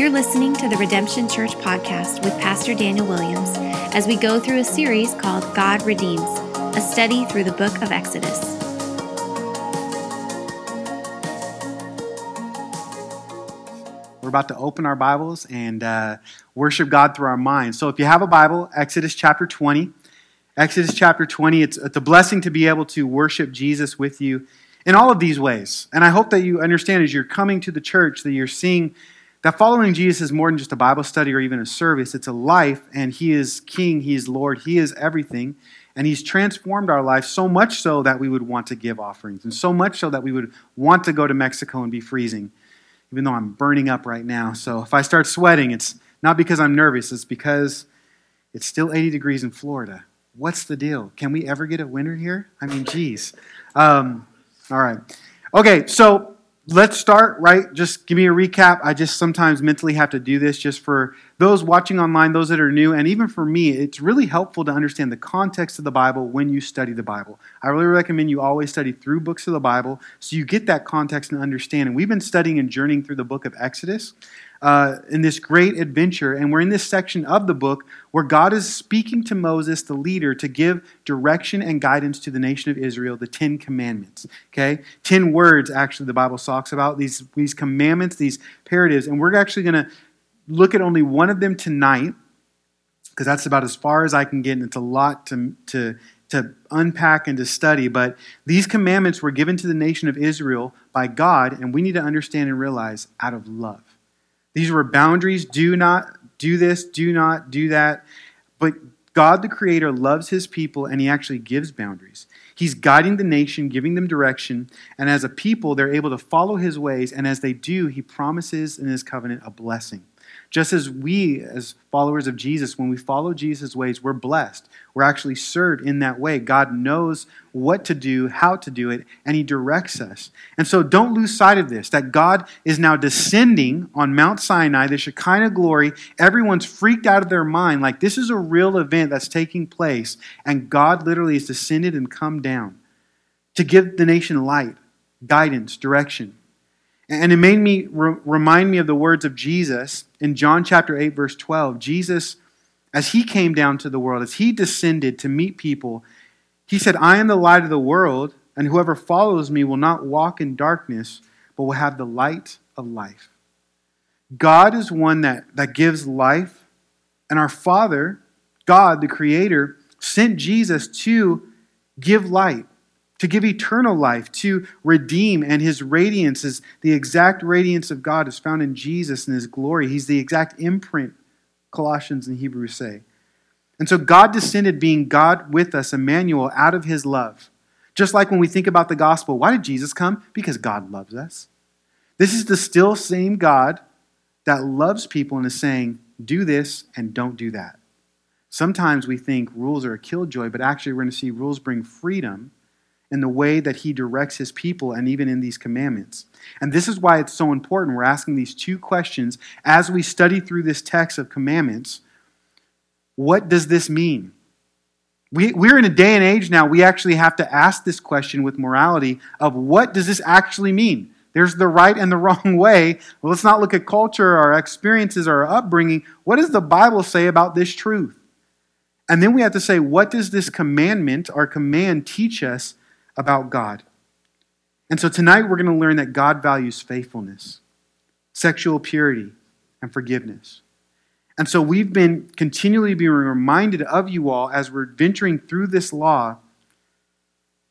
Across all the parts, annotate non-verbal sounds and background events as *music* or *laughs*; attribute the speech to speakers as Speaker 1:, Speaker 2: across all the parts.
Speaker 1: You're listening to the Redemption Church podcast with Pastor Daniel Williams as we go through a series called God Redeems, a study through the book of Exodus.
Speaker 2: We're about to open our Bibles and uh, worship God through our minds. So if you have a Bible, Exodus chapter 20. Exodus chapter 20, it's, it's a blessing to be able to worship Jesus with you in all of these ways. And I hope that you understand as you're coming to the church that you're seeing that following Jesus is more than just a Bible study or even a service. It's a life, and He is King, He is Lord, He is everything. And He's transformed our life so much so that we would want to give offerings, and so much so that we would want to go to Mexico and be freezing, even though I'm burning up right now. So if I start sweating, it's not because I'm nervous, it's because it's still 80 degrees in Florida. What's the deal? Can we ever get a winter here? I mean, geez. Um, all right. Okay, so let's start, right? Just give me a recap. I just sometimes mentally have to do this just for those watching online, those that are new, and even for me, it's really helpful to understand the context of the Bible when you study the Bible. I really recommend you always study through books of the Bible so you get that context and understanding. We've been studying and journeying through the book of Exodus uh, in this great adventure. And we're in this section of the book where God is speaking to Moses, the leader, to give direction and guidance to the nation of Israel, the Ten Commandments. Okay? Ten words, actually, the Bible talks about these, these commandments, these imperatives. And we're actually going to look at only one of them tonight because that's about as far as I can get. And it's a lot to, to, to unpack and to study. But these commandments were given to the nation of Israel by God, and we need to understand and realize out of love. These were boundaries. Do not do this, do not do that. But God, the Creator, loves His people and He actually gives boundaries. He's guiding the nation, giving them direction, and as a people, they're able to follow His ways, and as they do, He promises in His covenant a blessing. Just as we, as followers of Jesus, when we follow Jesus' ways, we're blessed. We're actually served in that way. God knows what to do, how to do it, and He directs us. And so don't lose sight of this that God is now descending on Mount Sinai, the Shekinah glory. Everyone's freaked out of their mind, like this is a real event that's taking place, and God literally has descended and come down to give the nation light, guidance, direction. And it made me re- remind me of the words of Jesus in John chapter 8, verse 12. Jesus, as he came down to the world, as he descended to meet people, he said, I am the light of the world, and whoever follows me will not walk in darkness, but will have the light of life. God is one that, that gives life, and our Father, God, the Creator, sent Jesus to give light to give eternal life, to redeem, and his radiance is the exact radiance of God is found in Jesus and his glory. He's the exact imprint, Colossians and Hebrews say. And so God descended being God with us, Emmanuel, out of his love. Just like when we think about the gospel, why did Jesus come? Because God loves us. This is the still same God that loves people and is saying, do this and don't do that. Sometimes we think rules are a killjoy, but actually we're going to see rules bring freedom in the way that he directs his people and even in these commandments. And this is why it's so important. We're asking these two questions as we study through this text of commandments. What does this mean? We, we're in a day and age now, we actually have to ask this question with morality of what does this actually mean? There's the right and the *laughs* wrong way. Well, let's not look at culture, our experiences, our upbringing. What does the Bible say about this truth? And then we have to say, what does this commandment, our command, teach us about God. And so tonight we're going to learn that God values faithfulness, sexual purity, and forgiveness. And so we've been continually being reminded of you all as we're venturing through this law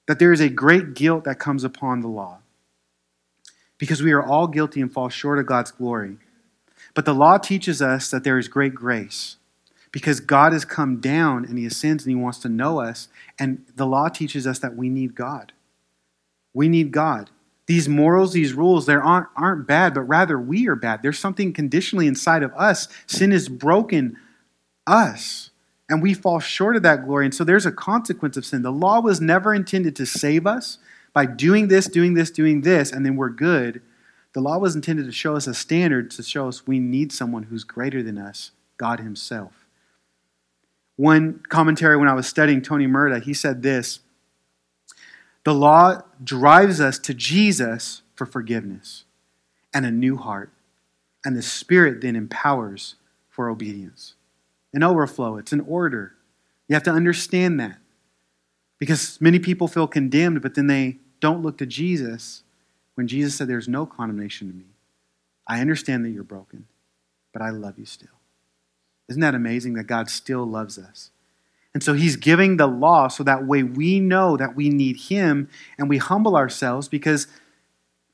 Speaker 2: that there is a great guilt that comes upon the law. Because we are all guilty and fall short of God's glory. But the law teaches us that there is great grace because God has come down and He ascends and He wants to know us. And the law teaches us that we need God. We need God. These morals, these rules, they aren't, aren't bad, but rather we are bad. There's something conditionally inside of us. Sin has broken us, and we fall short of that glory. And so there's a consequence of sin. The law was never intended to save us by doing this, doing this, doing this, and then we're good. The law was intended to show us a standard to show us we need someone who's greater than us, God Himself. One commentary when I was studying Tony Merida, he said this The law drives us to Jesus for forgiveness and a new heart. And the Spirit then empowers for obedience. An overflow, it's an order. You have to understand that. Because many people feel condemned, but then they don't look to Jesus when Jesus said, There's no condemnation to me. I understand that you're broken, but I love you still. Isn't that amazing that God still loves us? And so he's giving the law so that way we know that we need him and we humble ourselves because,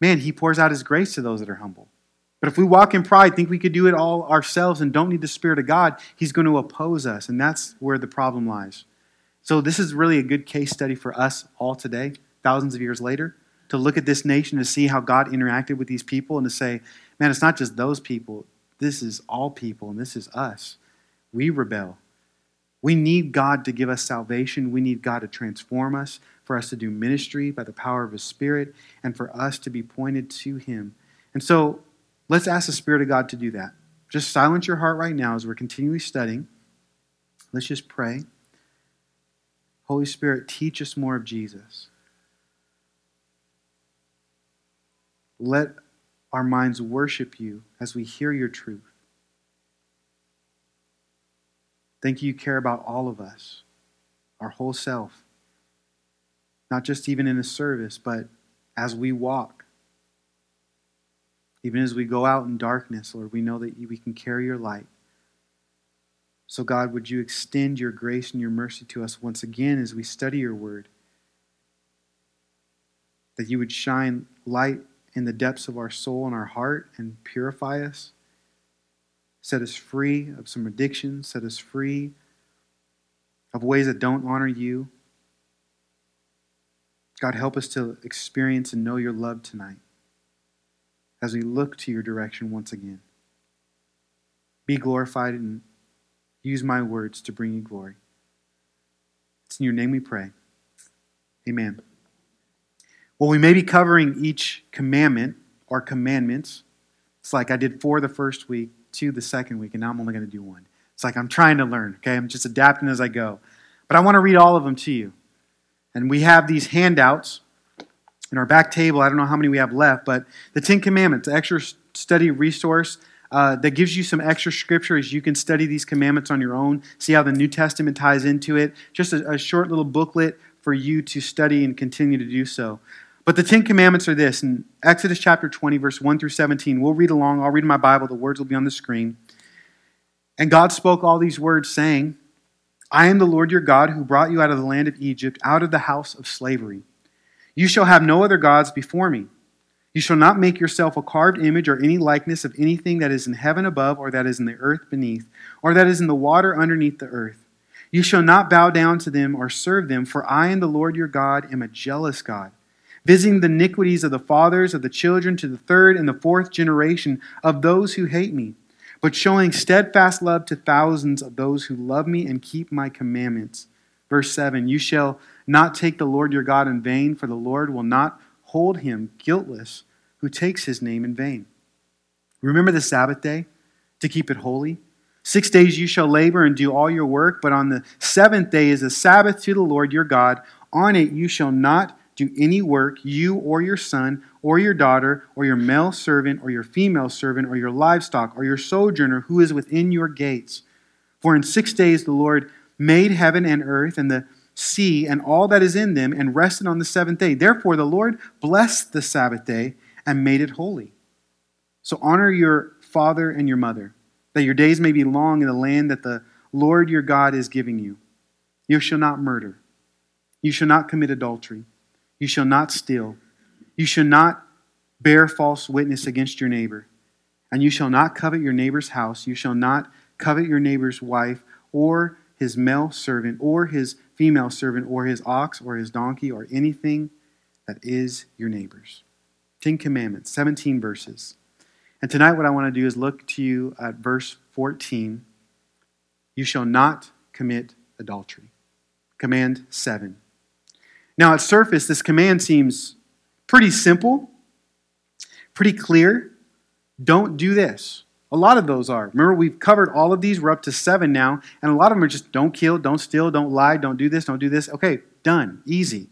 Speaker 2: man, he pours out his grace to those that are humble. But if we walk in pride, think we could do it all ourselves and don't need the Spirit of God, he's going to oppose us. And that's where the problem lies. So this is really a good case study for us all today, thousands of years later, to look at this nation to see how God interacted with these people and to say, man, it's not just those people. This is all people and this is us. We rebel. We need God to give us salvation. We need God to transform us, for us to do ministry by the power of His Spirit, and for us to be pointed to Him. And so let's ask the Spirit of God to do that. Just silence your heart right now as we're continually studying. Let's just pray. Holy Spirit, teach us more of Jesus. Let our minds worship you as we hear your truth. Thank you, you care about all of us, our whole self. Not just even in the service, but as we walk. Even as we go out in darkness, Lord, we know that we can carry your light. So, God, would you extend your grace and your mercy to us once again as we study your word? That you would shine light in the depths of our soul and our heart and purify us set us free of some addictions, set us free of ways that don't honor you. God, help us to experience and know your love tonight as we look to your direction once again. Be glorified and use my words to bring you glory. It's in your name we pray. Amen. Well, we may be covering each commandment or commandments. It's like I did four the first week, two the second week, and now I'm only going to do one. It's like I'm trying to learn, okay? I'm just adapting as I go. But I want to read all of them to you. And we have these handouts in our back table. I don't know how many we have left, but the Ten Commandments, extra study resource uh, that gives you some extra scripture as you can study these commandments on your own, see how the New Testament ties into it. Just a, a short little booklet for you to study and continue to do so. But the Ten Commandments are this in Exodus chapter 20, verse 1 through 17. We'll read along. I'll read in my Bible. The words will be on the screen. And God spoke all these words, saying, I am the Lord your God who brought you out of the land of Egypt, out of the house of slavery. You shall have no other gods before me. You shall not make yourself a carved image or any likeness of anything that is in heaven above, or that is in the earth beneath, or that is in the water underneath the earth. You shall not bow down to them or serve them, for I am the Lord your God, am a jealous God visiting the iniquities of the fathers of the children to the third and the fourth generation of those who hate me, but showing steadfast love to thousands of those who love me and keep my commandments. Verse 7 You shall not take the Lord your God in vain, for the Lord will not hold him guiltless who takes his name in vain. Remember the Sabbath day to keep it holy. Six days you shall labor and do all your work, but on the seventh day is a Sabbath to the Lord your God. On it you shall not do any work, you or your son or your daughter or your male servant or your female servant or your livestock or your sojourner who is within your gates. For in six days the Lord made heaven and earth and the sea and all that is in them and rested on the seventh day. Therefore the Lord blessed the Sabbath day and made it holy. So honor your father and your mother, that your days may be long in the land that the Lord your God is giving you. You shall not murder. You shall not commit adultery. You shall not steal. You shall not bear false witness against your neighbor. And you shall not covet your neighbor's house. You shall not covet your neighbor's wife, or his male servant, or his female servant, or his ox, or his donkey, or anything that is your neighbor's. Ten Commandments, 17 verses. And tonight, what I want to do is look to you at verse 14. You shall not commit adultery. Command 7. Now, at surface, this command seems pretty simple, pretty clear. Don't do this. A lot of those are. Remember, we've covered all of these. We're up to seven now. And a lot of them are just don't kill, don't steal, don't lie, don't do this, don't do this. Okay, done. Easy.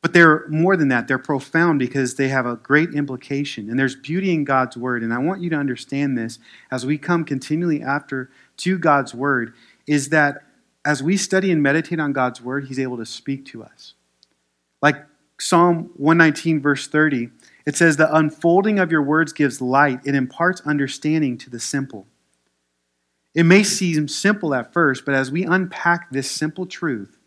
Speaker 2: But they're more than that. They're profound because they have a great implication. And there's beauty in God's word. And I want you to understand this as we come continually after to God's word is that as we study and meditate on God's word, He's able to speak to us. Like Psalm 119, verse 30, it says, The unfolding of your words gives light, it imparts understanding to the simple. It may seem simple at first, but as we unpack this simple truth,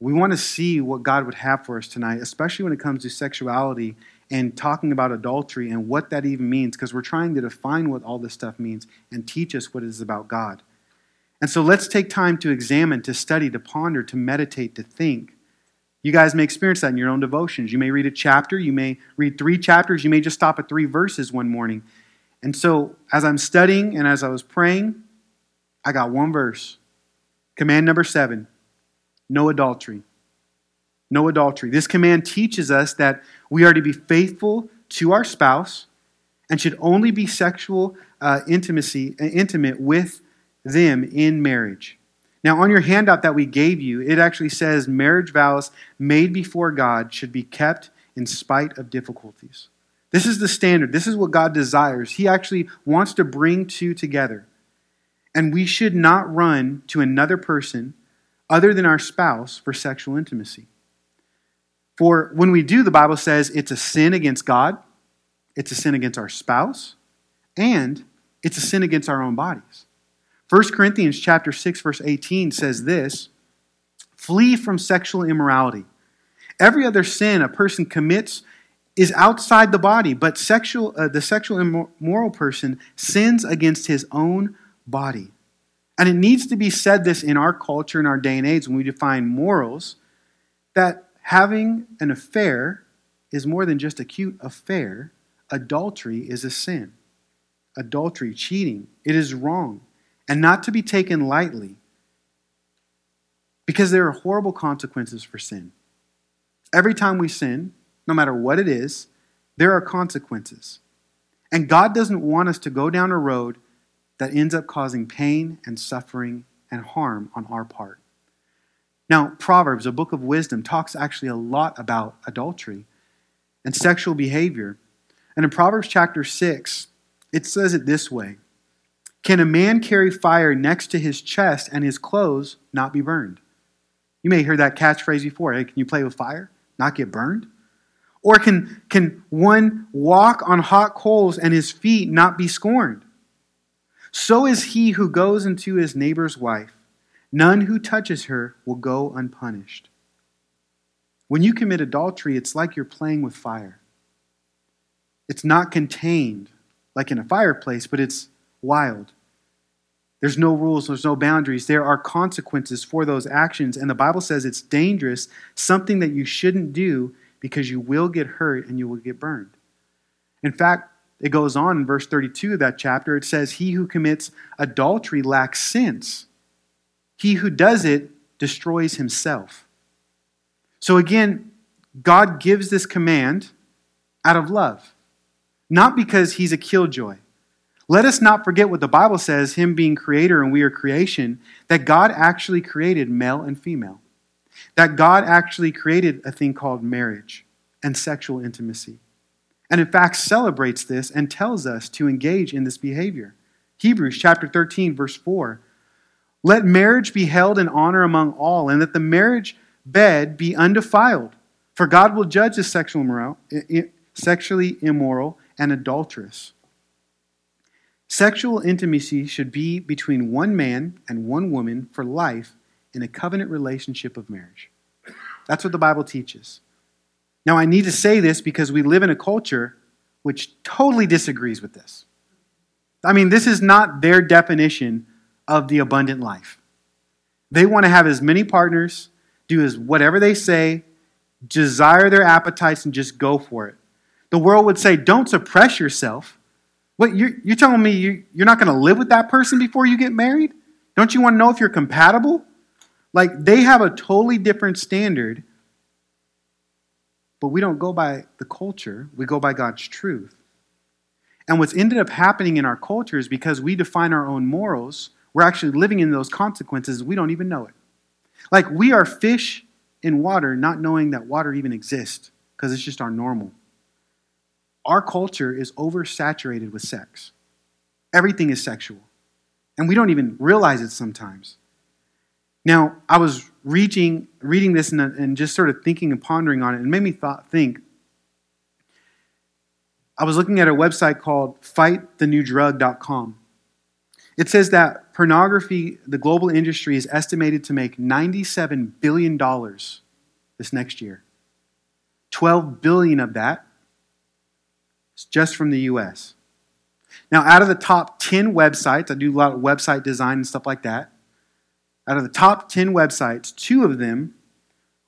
Speaker 2: we want to see what God would have for us tonight, especially when it comes to sexuality and talking about adultery and what that even means, because we're trying to define what all this stuff means and teach us what it is about God. And so let's take time to examine, to study, to ponder, to meditate, to think. You guys may experience that in your own devotions. You may read a chapter, you may read three chapters, you may just stop at three verses one morning. And so, as I'm studying and as I was praying, I got one verse. Command number seven no adultery. No adultery. This command teaches us that we are to be faithful to our spouse and should only be sexual uh, intimacy, uh, intimate with them in marriage. Now, on your handout that we gave you, it actually says marriage vows made before God should be kept in spite of difficulties. This is the standard. This is what God desires. He actually wants to bring two together. And we should not run to another person other than our spouse for sexual intimacy. For when we do, the Bible says it's a sin against God, it's a sin against our spouse, and it's a sin against our own bodies. 1 Corinthians chapter 6 verse 18 says this, flee from sexual immorality. Every other sin a person commits is outside the body, but sexual, uh, the sexual immoral person sins against his own body. And it needs to be said this in our culture, in our day and age, when we define morals, that having an affair is more than just a cute affair. Adultery is a sin. Adultery, cheating, it is wrong and not to be taken lightly because there are horrible consequences for sin. Every time we sin, no matter what it is, there are consequences. And God doesn't want us to go down a road that ends up causing pain and suffering and harm on our part. Now, Proverbs, a book of wisdom, talks actually a lot about adultery and sexual behavior. And in Proverbs chapter 6, it says it this way can a man carry fire next to his chest and his clothes not be burned? You may hear that catchphrase before. Hey, can you play with fire, not get burned? Or can, can one walk on hot coals and his feet not be scorned? So is he who goes into his neighbor's wife. None who touches her will go unpunished. When you commit adultery, it's like you're playing with fire. It's not contained like in a fireplace, but it's wild. There's no rules, there's no boundaries. There are consequences for those actions. And the Bible says it's dangerous, something that you shouldn't do because you will get hurt and you will get burned. In fact, it goes on in verse 32 of that chapter. It says, He who commits adultery lacks sense. He who does it destroys himself. So again, God gives this command out of love, not because he's a killjoy. Let us not forget what the Bible says, Him being creator and we are creation, that God actually created male and female. That God actually created a thing called marriage and sexual intimacy. And in fact, celebrates this and tells us to engage in this behavior. Hebrews chapter 13, verse 4. Let marriage be held in honor among all, and let the marriage bed be undefiled. For God will judge the sexual immoral, sexually immoral and adulterous. Sexual intimacy should be between one man and one woman for life in a covenant relationship of marriage. That's what the Bible teaches. Now, I need to say this because we live in a culture which totally disagrees with this. I mean, this is not their definition of the abundant life. They want to have as many partners, do as whatever they say, desire their appetites, and just go for it. The world would say, don't suppress yourself. What, you're, you're telling me you, you're not going to live with that person before you get married? Don't you want to know if you're compatible? Like, they have a totally different standard, but we don't go by the culture, we go by God's truth. And what's ended up happening in our culture is because we define our own morals, we're actually living in those consequences, we don't even know it. Like, we are fish in water not knowing that water even exists because it's just our normal. Our culture is oversaturated with sex. Everything is sexual. And we don't even realize it sometimes. Now, I was reading, reading this and, and just sort of thinking and pondering on it, and made me thought, think. I was looking at a website called fightthenewdrug.com. It says that pornography, the global industry, is estimated to make $97 billion this next year. 12 billion of that is just from the US. Now, out of the top 10 websites, I do a lot of website design and stuff like that. Out of the top 10 websites, two of them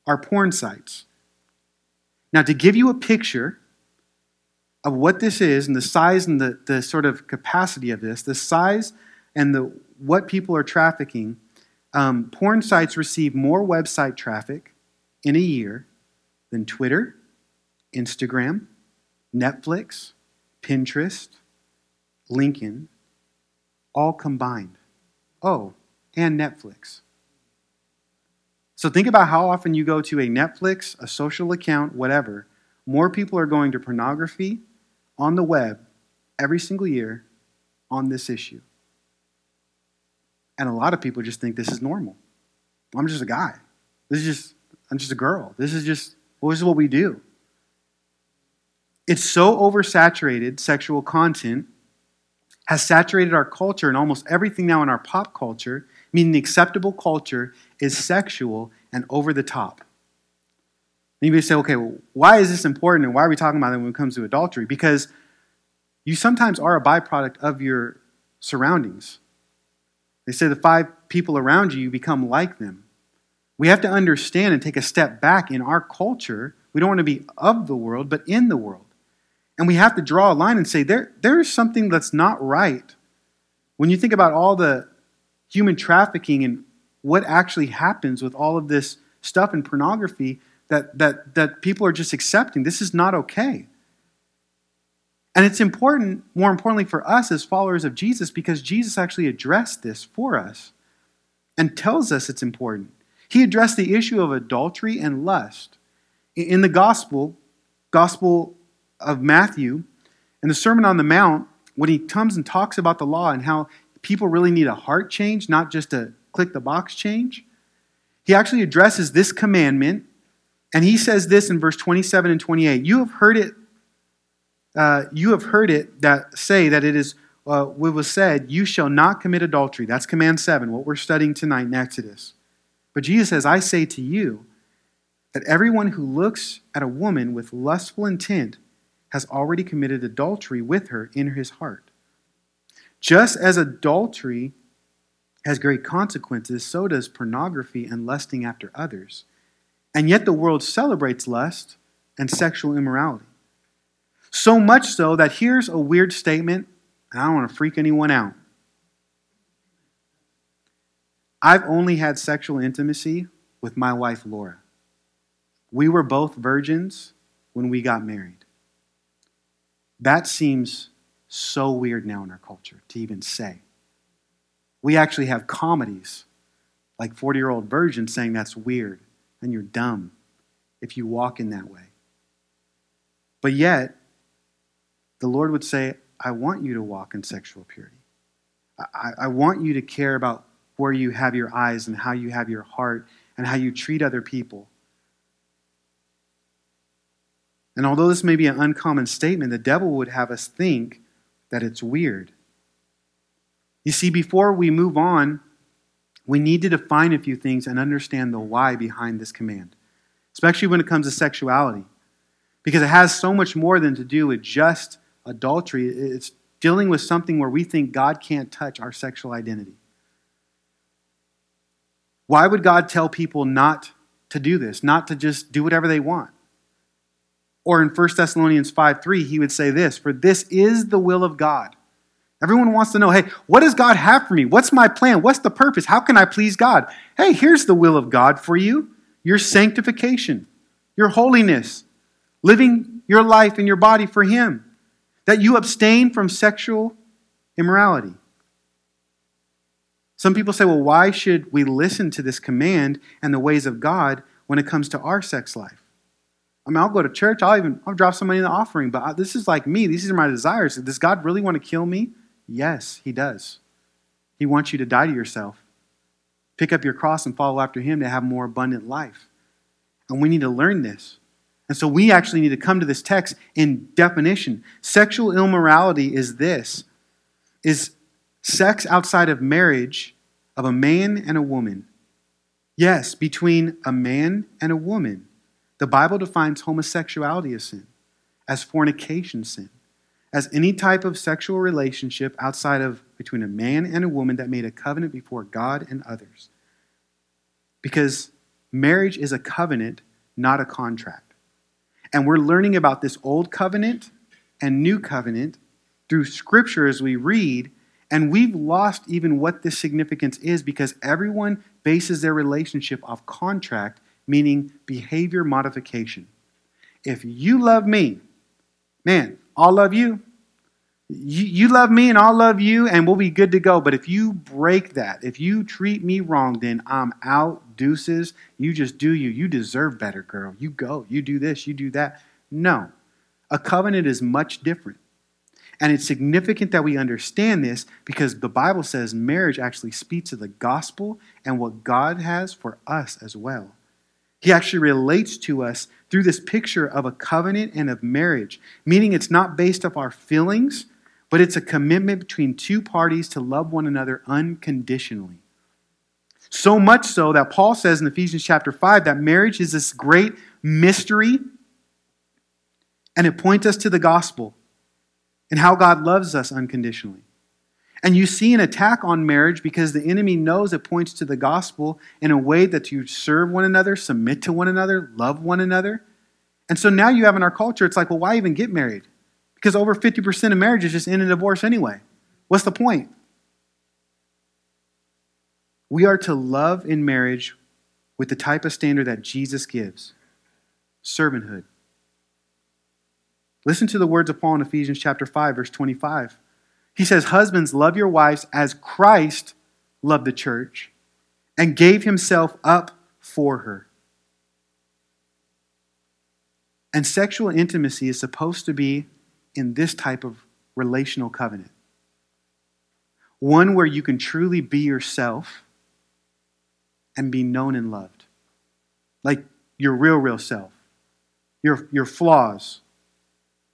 Speaker 2: are porn sites. Now, to give you a picture of what this is and the size and the, the sort of capacity of this, the size and the, what people are trafficking, um, porn sites receive more website traffic in a year than Twitter, Instagram, Netflix, Pinterest, LinkedIn, all combined. Oh, and Netflix. So think about how often you go to a Netflix, a social account, whatever. More people are going to pornography on the web every single year on this issue. And a lot of people just think this is normal. I'm just a guy. This is just, I'm just a girl. This is just, well, this is what we do. It's so oversaturated, sexual content has saturated our culture and almost everything now in our pop culture, meaning the acceptable culture is sexual and over the top. And you say, okay, well, why is this important and why are we talking about it when it comes to adultery? Because you sometimes are a byproduct of your surroundings. They say the five people around you, you become like them. We have to understand and take a step back in our culture. We don't want to be of the world, but in the world. And we have to draw a line and say, there, there is something that's not right. When you think about all the human trafficking and what actually happens with all of this stuff in pornography that, that, that people are just accepting, this is not okay. And it's important, more importantly, for us as followers of Jesus, because Jesus actually addressed this for us and tells us it's important. He addressed the issue of adultery and lust. In the gospel, Gospel of Matthew, in the Sermon on the Mount, when he comes and talks about the law and how people really need a heart change, not just a click the box change, he actually addresses this commandment. And he says this in verse 27 and 28 You have heard it uh, you have heard it that say that it is uh, what was said, you shall not commit adultery. That's command seven, what we're studying tonight in Exodus. But Jesus says, I say to you that everyone who looks at a woman with lustful intent has already committed adultery with her in his heart. Just as adultery has great consequences, so does pornography and lusting after others. And yet the world celebrates lust and sexual immorality. So much so that here's a weird statement, and I don't want to freak anyone out. I've only had sexual intimacy with my wife, Laura. We were both virgins when we got married. That seems so weird now in our culture to even say. We actually have comedies like 40 year old virgins saying that's weird and you're dumb if you walk in that way. But yet, the Lord would say, I want you to walk in sexual purity. I, I want you to care about where you have your eyes and how you have your heart and how you treat other people. And although this may be an uncommon statement, the devil would have us think that it's weird. You see, before we move on, we need to define a few things and understand the why behind this command, especially when it comes to sexuality, because it has so much more than to do with just adultery, it's dealing with something where we think God can't touch our sexual identity. Why would God tell people not to do this, not to just do whatever they want? Or in 1 Thessalonians 5 3, he would say this For this is the will of God. Everyone wants to know, hey, what does God have for me? What's my plan? What's the purpose? How can I please God? Hey, here's the will of God for you your sanctification, your holiness, living your life and your body for Him that you abstain from sexual immorality. Some people say, well, why should we listen to this command and the ways of God when it comes to our sex life. I mean, I'll go to church, I'll even I'll drop some money in the offering, but this is like me. These are my desires. Does God really want to kill me? Yes, He does. He wants you to die to yourself. Pick up your cross and follow after Him to have more abundant life. And we need to learn this. And so we actually need to come to this text in definition. Sexual immorality is this is sex outside of marriage of a man and a woman. Yes, between a man and a woman. The Bible defines homosexuality as sin, as fornication sin, as any type of sexual relationship outside of between a man and a woman that made a covenant before God and others. Because marriage is a covenant, not a contract. And we're learning about this old covenant and new covenant through scripture as we read, and we've lost even what this significance is because everyone bases their relationship off contract, meaning behavior modification. If you love me, man, I'll love you. you. You love me and I'll love you, and we'll be good to go. But if you break that, if you treat me wrong, then I'm out, deuces. You just do you. You deserve better, girl. You go. You do this, you do that. No. A covenant is much different. And it's significant that we understand this because the Bible says marriage actually speaks to the gospel and what God has for us as well. He actually relates to us through this picture of a covenant and of marriage, meaning it's not based off our feelings, but it's a commitment between two parties to love one another unconditionally. So much so that Paul says in Ephesians chapter 5 that marriage is this great mystery and it points us to the gospel and how God loves us unconditionally. And you see an attack on marriage because the enemy knows it points to the gospel in a way that you serve one another, submit to one another, love one another. And so now you have in our culture, it's like, well, why even get married? Because over 50% of marriages just end in divorce anyway. What's the point? We are to love in marriage with the type of standard that Jesus gives servanthood. Listen to the words of Paul in Ephesians chapter 5 verse 25. He says, "Husbands, love your wives as Christ loved the church and gave himself up for her." And sexual intimacy is supposed to be in this type of relational covenant. One where you can truly be yourself and be known and loved. Like your real, real self, your, your flaws,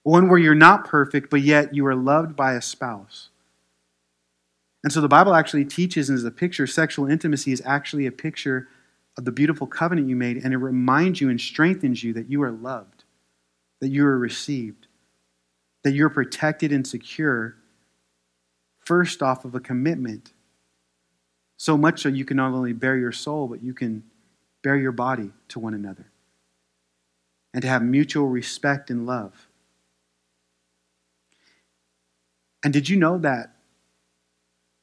Speaker 2: one where you're not perfect, but yet you are loved by a spouse. And so the Bible actually teaches and is a picture, sexual intimacy is actually a picture of the beautiful covenant you made, and it reminds you and strengthens you that you are loved, that you are received, that you're protected and secure, first off of a commitment. So much so you can not only bear your soul, but you can bear your body to one another. And to have mutual respect and love. And did you know that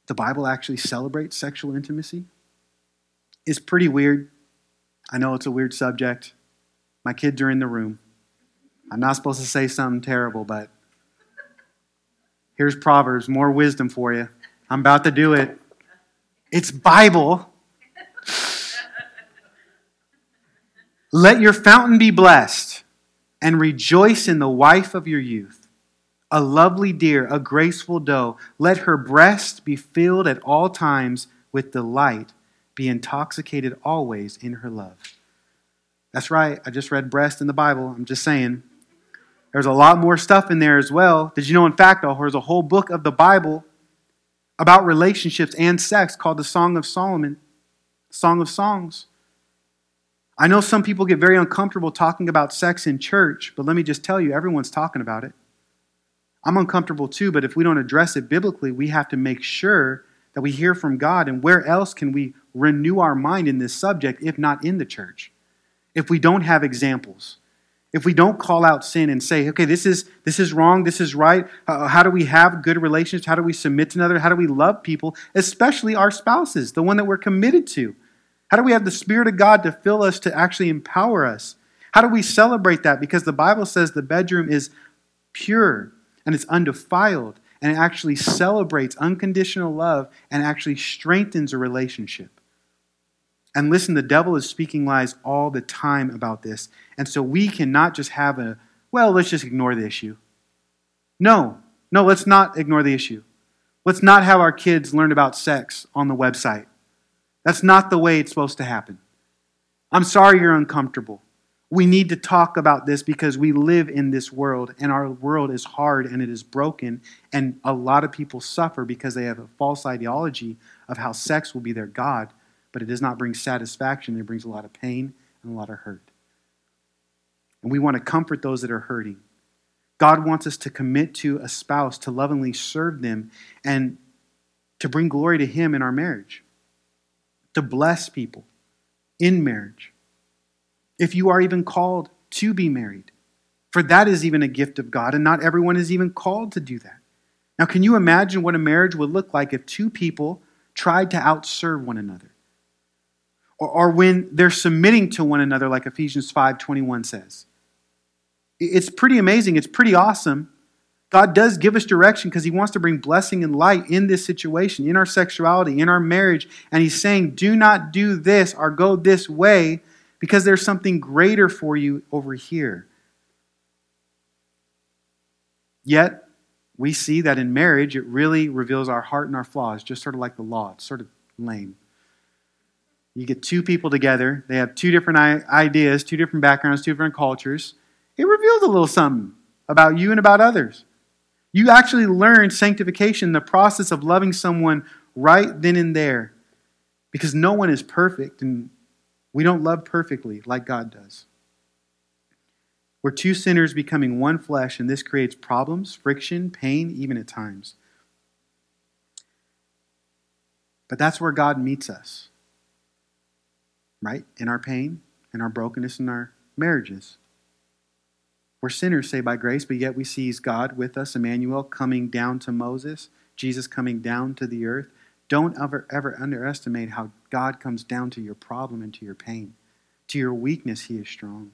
Speaker 2: the Bible actually celebrates sexual intimacy? It's pretty weird. I know it's a weird subject. My kids are in the room. I'm not supposed to say something terrible, but here's Proverbs, more wisdom for you. I'm about to do it. It's Bible. Let your fountain be blessed and rejoice in the wife of your youth a lovely deer, a graceful doe. Let her breast be filled at all times with delight, be intoxicated always in her love. That's right. I just read breast in the Bible. I'm just saying. There's a lot more stuff in there as well. Did you know, in fact, there's a whole book of the Bible about relationships and sex called the Song of Solomon, Song of Songs. I know some people get very uncomfortable talking about sex in church, but let me just tell you, everyone's talking about it. I'm uncomfortable too, but if we don't address it biblically, we have to make sure that we hear from God. And where else can we renew our mind in this subject if not in the church? If we don't have examples, if we don't call out sin and say, okay, this is, this is wrong, this is right, uh, how do we have good relationships? How do we submit to another? How do we love people, especially our spouses, the one that we're committed to? How do we have the Spirit of God to fill us, to actually empower us? How do we celebrate that? Because the Bible says the bedroom is pure and it's undefiled and it actually celebrates unconditional love and actually strengthens a relationship. And listen, the devil is speaking lies all the time about this. And so we cannot just have a, well, let's just ignore the issue. No, no, let's not ignore the issue. Let's not have our kids learn about sex on the website. That's not the way it's supposed to happen. I'm sorry you're uncomfortable. We need to talk about this because we live in this world and our world is hard and it is broken. And a lot of people suffer because they have a false ideology of how sex will be their God, but it does not bring satisfaction. It brings a lot of pain and a lot of hurt. And we want to comfort those that are hurting. God wants us to commit to a spouse, to lovingly serve them, and to bring glory to Him in our marriage, to bless people in marriage. If you are even called to be married, for that is even a gift of God, and not everyone is even called to do that. Now, can you imagine what a marriage would look like if two people tried to outserve one another? Or, or when they're submitting to one another, like Ephesians 5:21 says. It's pretty amazing. It's pretty awesome. God does give us direction because He wants to bring blessing and light in this situation, in our sexuality, in our marriage. And He's saying, do not do this or go this way because there's something greater for you over here. Yet, we see that in marriage, it really reveals our heart and our flaws, just sort of like the law. It's sort of lame. You get two people together, they have two different ideas, two different backgrounds, two different cultures it reveals a little something about you and about others. You actually learn sanctification, the process of loving someone right then and there, because no one is perfect, and we don't love perfectly like God does. We're two sinners becoming one flesh, and this creates problems, friction, pain, even at times. But that's where God meets us, right? In our pain, in our brokenness, in our marriages. We're sinners saved by grace, but yet we see God with us, Emmanuel coming down to Moses, Jesus coming down to the earth. Don't ever, ever underestimate how God comes down to your problem and to your pain. To your weakness, He is strong.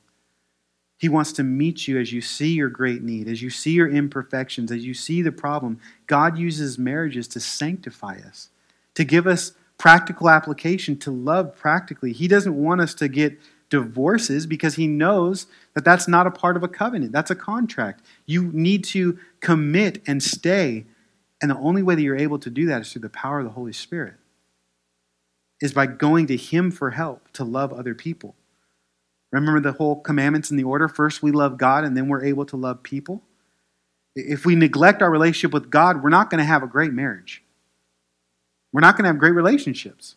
Speaker 2: He wants to meet you as you see your great need, as you see your imperfections, as you see the problem. God uses marriages to sanctify us, to give us practical application, to love practically. He doesn't want us to get divorces because he knows that that's not a part of a covenant. That's a contract. You need to commit and stay. And the only way that you're able to do that is through the power of the Holy Spirit, is by going to him for help to love other people. Remember the whole commandments in the order? First, we love God, and then we're able to love people. If we neglect our relationship with God, we're not going to have a great marriage. We're not going to have great relationships.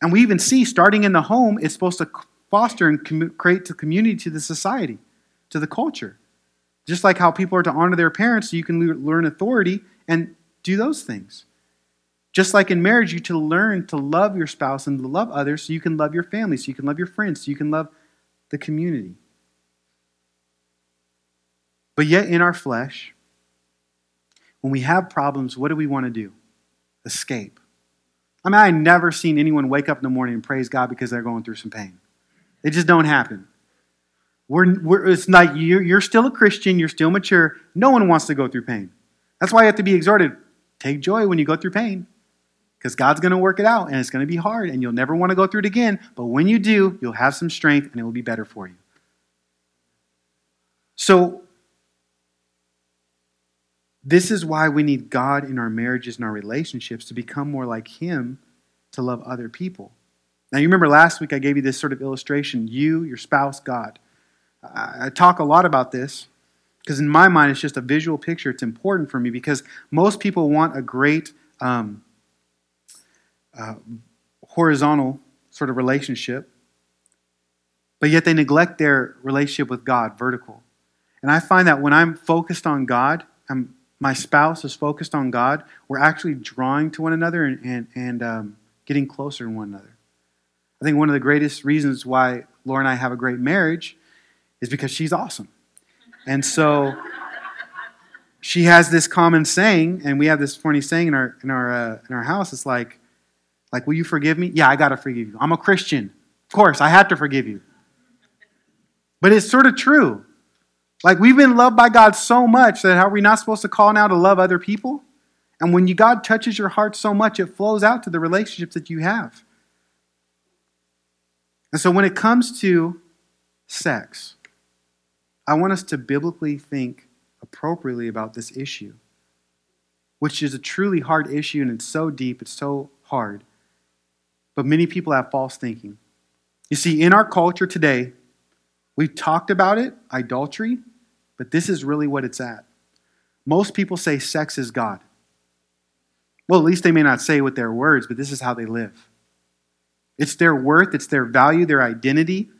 Speaker 2: And we even see, starting in the home, it's supposed to foster and com- create the community to the society, to the culture. Just like how people are to honor their parents, so you can learn authority and do those things. Just like in marriage, you to learn to love your spouse and to love others so you can love your family, so you can love your friends, so you can love the community. But yet, in our flesh, when we have problems, what do we want to do? Escape. I mean, I never seen anyone wake up in the morning and praise God because they're going through some pain. It just don't happen. We're, we're, it's like you're, you're still a Christian, you're still mature. No one wants to go through pain. That's why you have to be exhorted. Take joy when you go through pain because God's going to work it out and it's going to be hard and you'll never want to go through it again. But when you do, you'll have some strength and it will be better for you. So, this is why we need God in our marriages and our relationships to become more like Him to love other people. Now, you remember last week I gave you this sort of illustration you, your spouse, God. I talk a lot about this because in my mind it's just a visual picture. It's important for me because most people want a great um, uh, horizontal sort of relationship, but yet they neglect their relationship with God, vertical. And I find that when I'm focused on God, I'm my spouse is focused on God, we're actually drawing to one another and, and, and um, getting closer to one another. I think one of the greatest reasons why Laura and I have a great marriage is because she's awesome. And so she has this common saying, and we have this funny saying in our, in our, uh, in our house. It's like, like, will you forgive me? Yeah, I got to forgive you. I'm a Christian. Of course, I have to forgive you. But it's sort of true. Like we've been loved by God so much that how are we not supposed to call now to love other people? And when you, God touches your heart so much, it flows out to the relationships that you have. And so when it comes to sex, I want us to biblically think appropriately about this issue, which is a truly hard issue and it's so deep, it's so hard. But many people have false thinking. You see, in our culture today, we've talked about it, idolatry, but this is really what it's at. Most people say sex is God. Well, at least they may not say it with their words, but this is how they live. It's their worth, it's their value, their identity.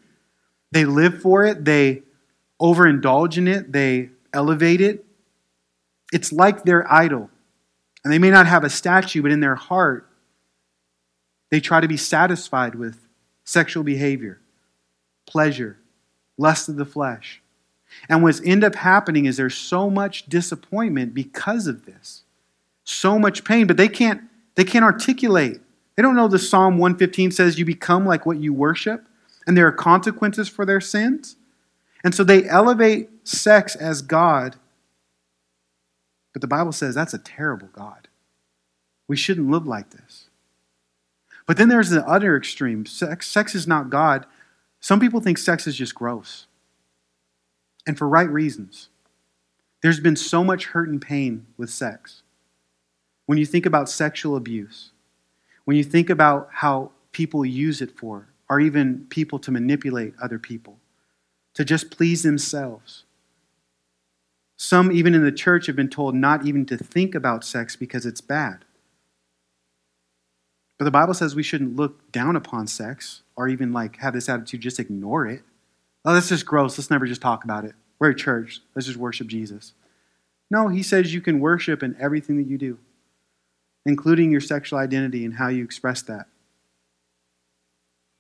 Speaker 2: They live for it, they overindulge in it, they elevate it. It's like their idol. And they may not have a statue, but in their heart, they try to be satisfied with sexual behavior, pleasure, lust of the flesh. And what's end up happening is there's so much disappointment because of this. So much pain, but they can't they can't articulate. They don't know the Psalm 115 says you become like what you worship and there are consequences for their sins. And so they elevate sex as God. But the Bible says that's a terrible God. We shouldn't live like this. But then there's the other extreme. Sex, sex is not God. Some people think sex is just gross. And for right reasons. There's been so much hurt and pain with sex. When you think about sexual abuse, when you think about how people use it for, or even people to manipulate other people, to just please themselves. Some, even in the church, have been told not even to think about sex because it's bad. But the Bible says we shouldn't look down upon sex or even like have this attitude, just ignore it. Oh, that's just gross. Let's never just talk about it. We're a church. Let's just worship Jesus. No, he says you can worship in everything that you do, including your sexual identity and how you express that.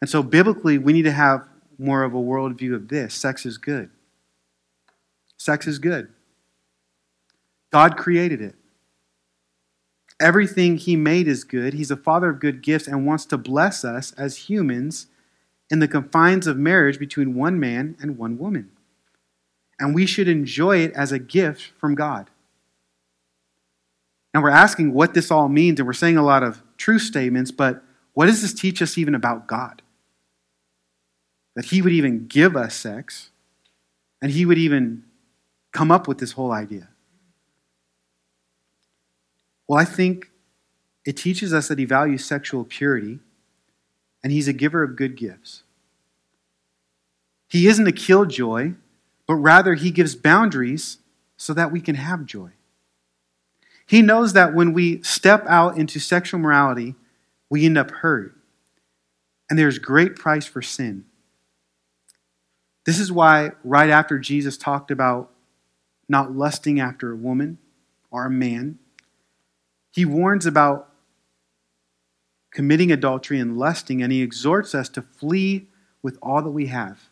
Speaker 2: And so, biblically, we need to have more of a worldview of this sex is good. Sex is good. God created it. Everything He made is good. He's a father of good gifts and wants to bless us as humans in the confines of marriage between one man and one woman. And we should enjoy it as a gift from God. And we're asking what this all means, and we're saying a lot of true statements, but what does this teach us even about God? That he would even give us sex, and he would even come up with this whole idea. Well, I think it teaches us that he values sexual purity, and he's a giver of good gifts. He isn't a killjoy, but rather he gives boundaries so that we can have joy. He knows that when we step out into sexual morality, we end up hurt. And there's great price for sin. This is why, right after Jesus talked about not lusting after a woman or a man, he warns about committing adultery and lusting, and he exhorts us to flee with all that we have,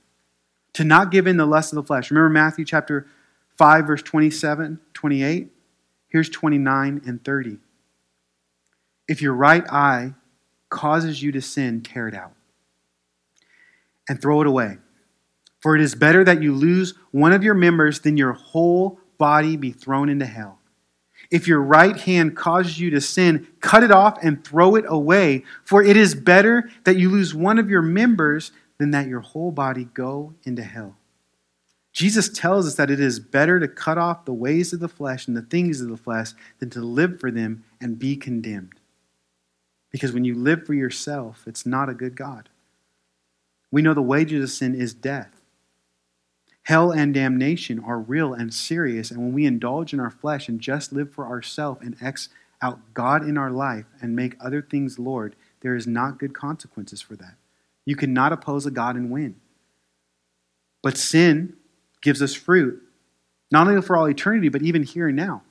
Speaker 2: to not give in the lust of the flesh. Remember Matthew chapter 5, verse 27, 28? Here's 29 and 30. If your right eye causes you to sin, tear it out and throw it away. For it is better that you lose one of your members than your whole body be thrown into hell. If your right hand causes you to sin, cut it off and throw it away. For it is better that you lose one of your members than that your whole body go into hell. Jesus tells us that it is better to cut off the ways of the flesh and the things of the flesh than to live for them and be condemned. Because when you live for yourself, it's not a good God. We know the wages of sin is death. Hell and damnation are real and serious, and when we indulge in our flesh and just live for ourselves and X out God in our life and make other things Lord, there is not good consequences for that. You cannot oppose a God and win. But sin gives us fruit, not only for all eternity, but even here and now.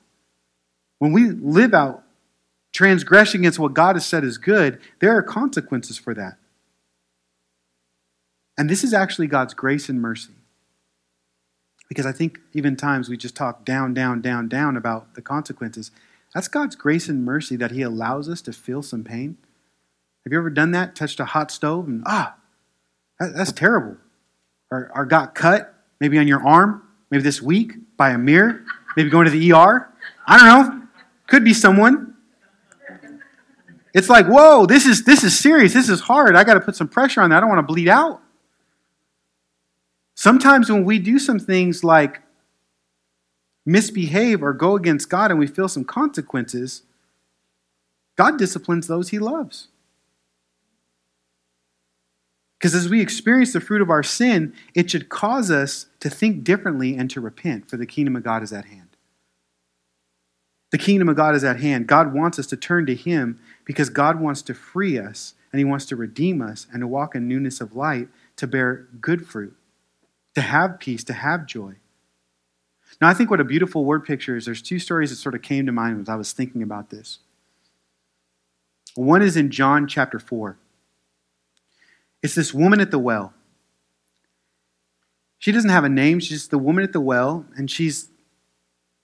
Speaker 2: When we live out transgression against what God has said is good, there are consequences for that. And this is actually God's grace and mercy. Because I think even times we just talk down, down, down, down about the consequences. That's God's grace and mercy that He allows us to feel some pain. Have you ever done that? Touched a hot stove and, ah, that's terrible. Or, or got cut, maybe on your arm, maybe this week by a mirror, maybe going to the ER. I don't know. Could be someone. It's like, whoa, this is this is serious. This is hard. I got to put some pressure on that. I don't want to bleed out. Sometimes when we do some things like misbehave or go against God and we feel some consequences, God disciplines those he loves. Because as we experience the fruit of our sin, it should cause us to think differently and to repent, for the kingdom of God is at hand. The kingdom of God is at hand. God wants us to turn to Him because God wants to free us and He wants to redeem us and to walk in newness of light to bear good fruit, to have peace, to have joy. Now, I think what a beautiful word picture is there's two stories that sort of came to mind as I was thinking about this. One is in John chapter 4. It's this woman at the well. She doesn't have a name, she's just the woman at the well, and she's